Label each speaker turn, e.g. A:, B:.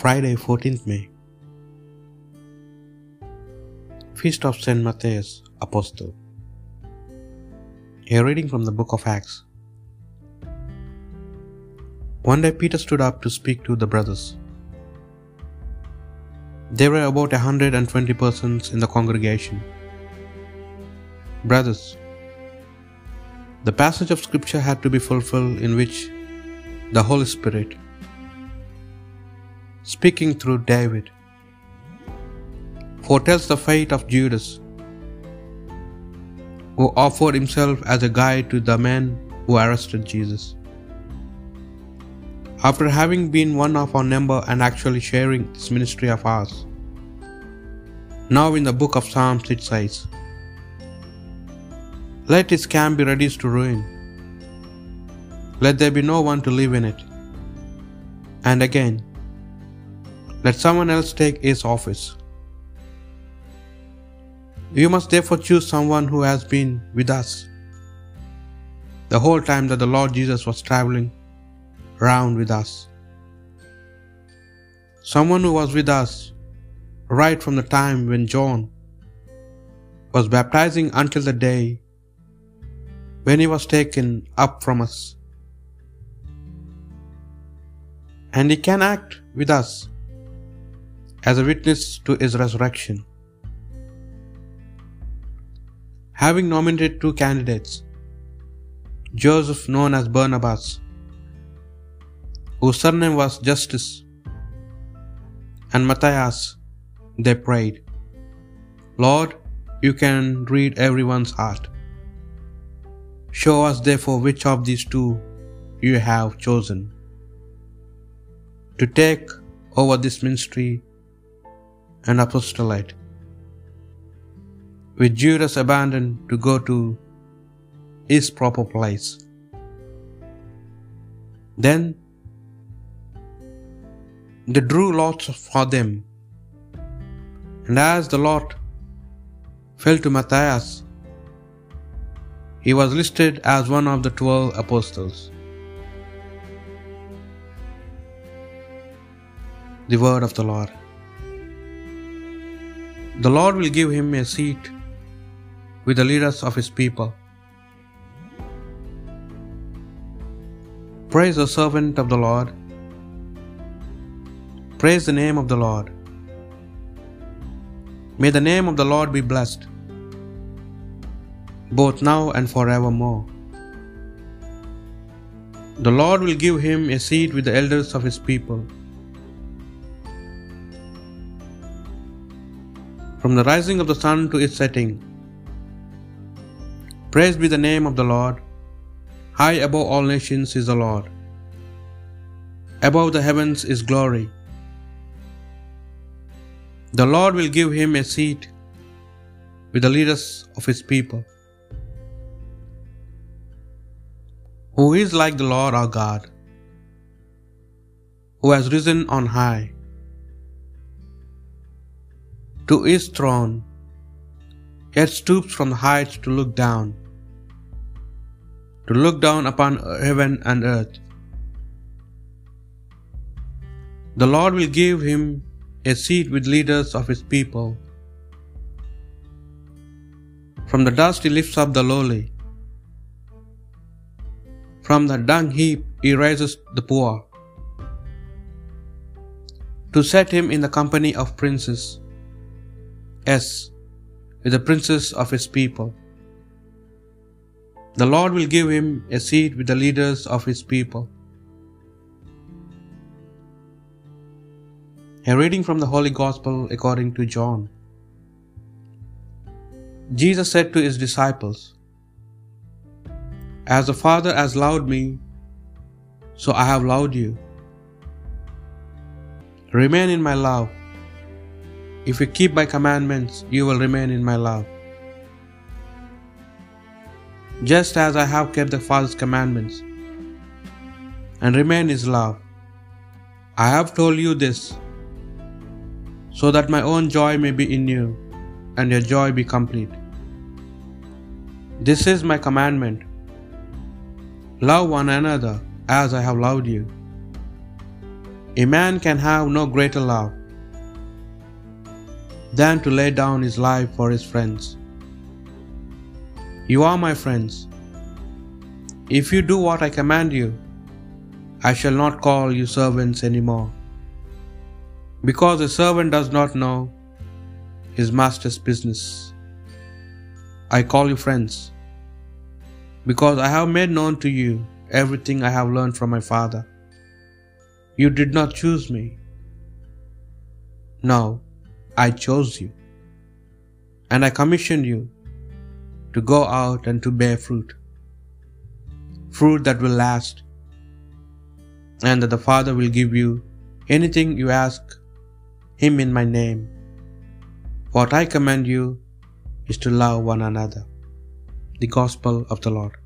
A: Friday, 14th May. Feast of St. Matthias, Apostle. A reading from the book of Acts. One day Peter stood up to speak to the brothers. There were about a hundred and twenty persons in the congregation. Brothers, the passage of Scripture had to be fulfilled in which the Holy Spirit, speaking through David, foretells the fate of Judas, who offered himself as a guide to the men who arrested Jesus. After having been one of our number and actually sharing this ministry of ours, now in the book of Psalms it says, Let his camp be reduced to ruin. Let there be no one to live in it. And again, let someone else take his office. You must therefore choose someone who has been with us the whole time that the Lord Jesus was traveling round with us. Someone who was with us right from the time when John was baptizing until the day when he was taken up from us. And he can act with us as a witness to his resurrection. Having nominated two candidates, Joseph, known as Barsabbas, whose surname was Justus, and Matthias, they prayed, Lord, you can read everyone's heart. Show us therefore which of these two you have chosen to take over this ministry and apostolate, which Judas abandoned to go to his proper place. Then they drew lots for them, and as the lot fell to Matthias, he was listed as one of the twelve apostles. The word of the Lord. The Lord will give him a seat with the leaders of his people. Praise the servant of the Lord. Praise the name of the Lord. May the name of the Lord be blessed, both now and forevermore. The Lord will give him a seat with the elders of his people. From the rising of the sun to its setting, praised be the name of the Lord. High above all nations is the Lord. Above the heavens is glory. The Lord will give him a seat with the leaders of his people. Who is like the Lord our God, who has risen on high to his throne, yet stoops from the heights to look down, to look down upon heaven and earth. The Lord will give him a seat with leaders of his people. From the dust he lifts up the lowly. From the dung heap he raises the poor. To set him in the company of princes. Yes, with the princes of his people. The Lord will give him a seat with the leaders of his people. A reading from the Holy Gospel according to John. Jesus said to his disciples, As the Father has loved me, so I have loved you. Remain in my love. If you keep my commandments, you will remain in my love. Just as I have kept the Father's commandments and remain in his love, I have told you this, so that my own joy may be in you, and your joy be complete. This is my commandment love one another as I have loved you. A man can have no greater love than to lay down his life for his friends. You are my friends. If you do what I command you, I shall not call you servants any more, because a servant does not know his master's business. I call you friends, because I have made known to you everything I have learned from my Father. You did not choose me. No, I chose you. And I commissioned you to go out and to bear fruit. Fruit that will last. And that the Father will give you anything you ask Him in my name. What I command you is to love one another. The Gospel of the Lord.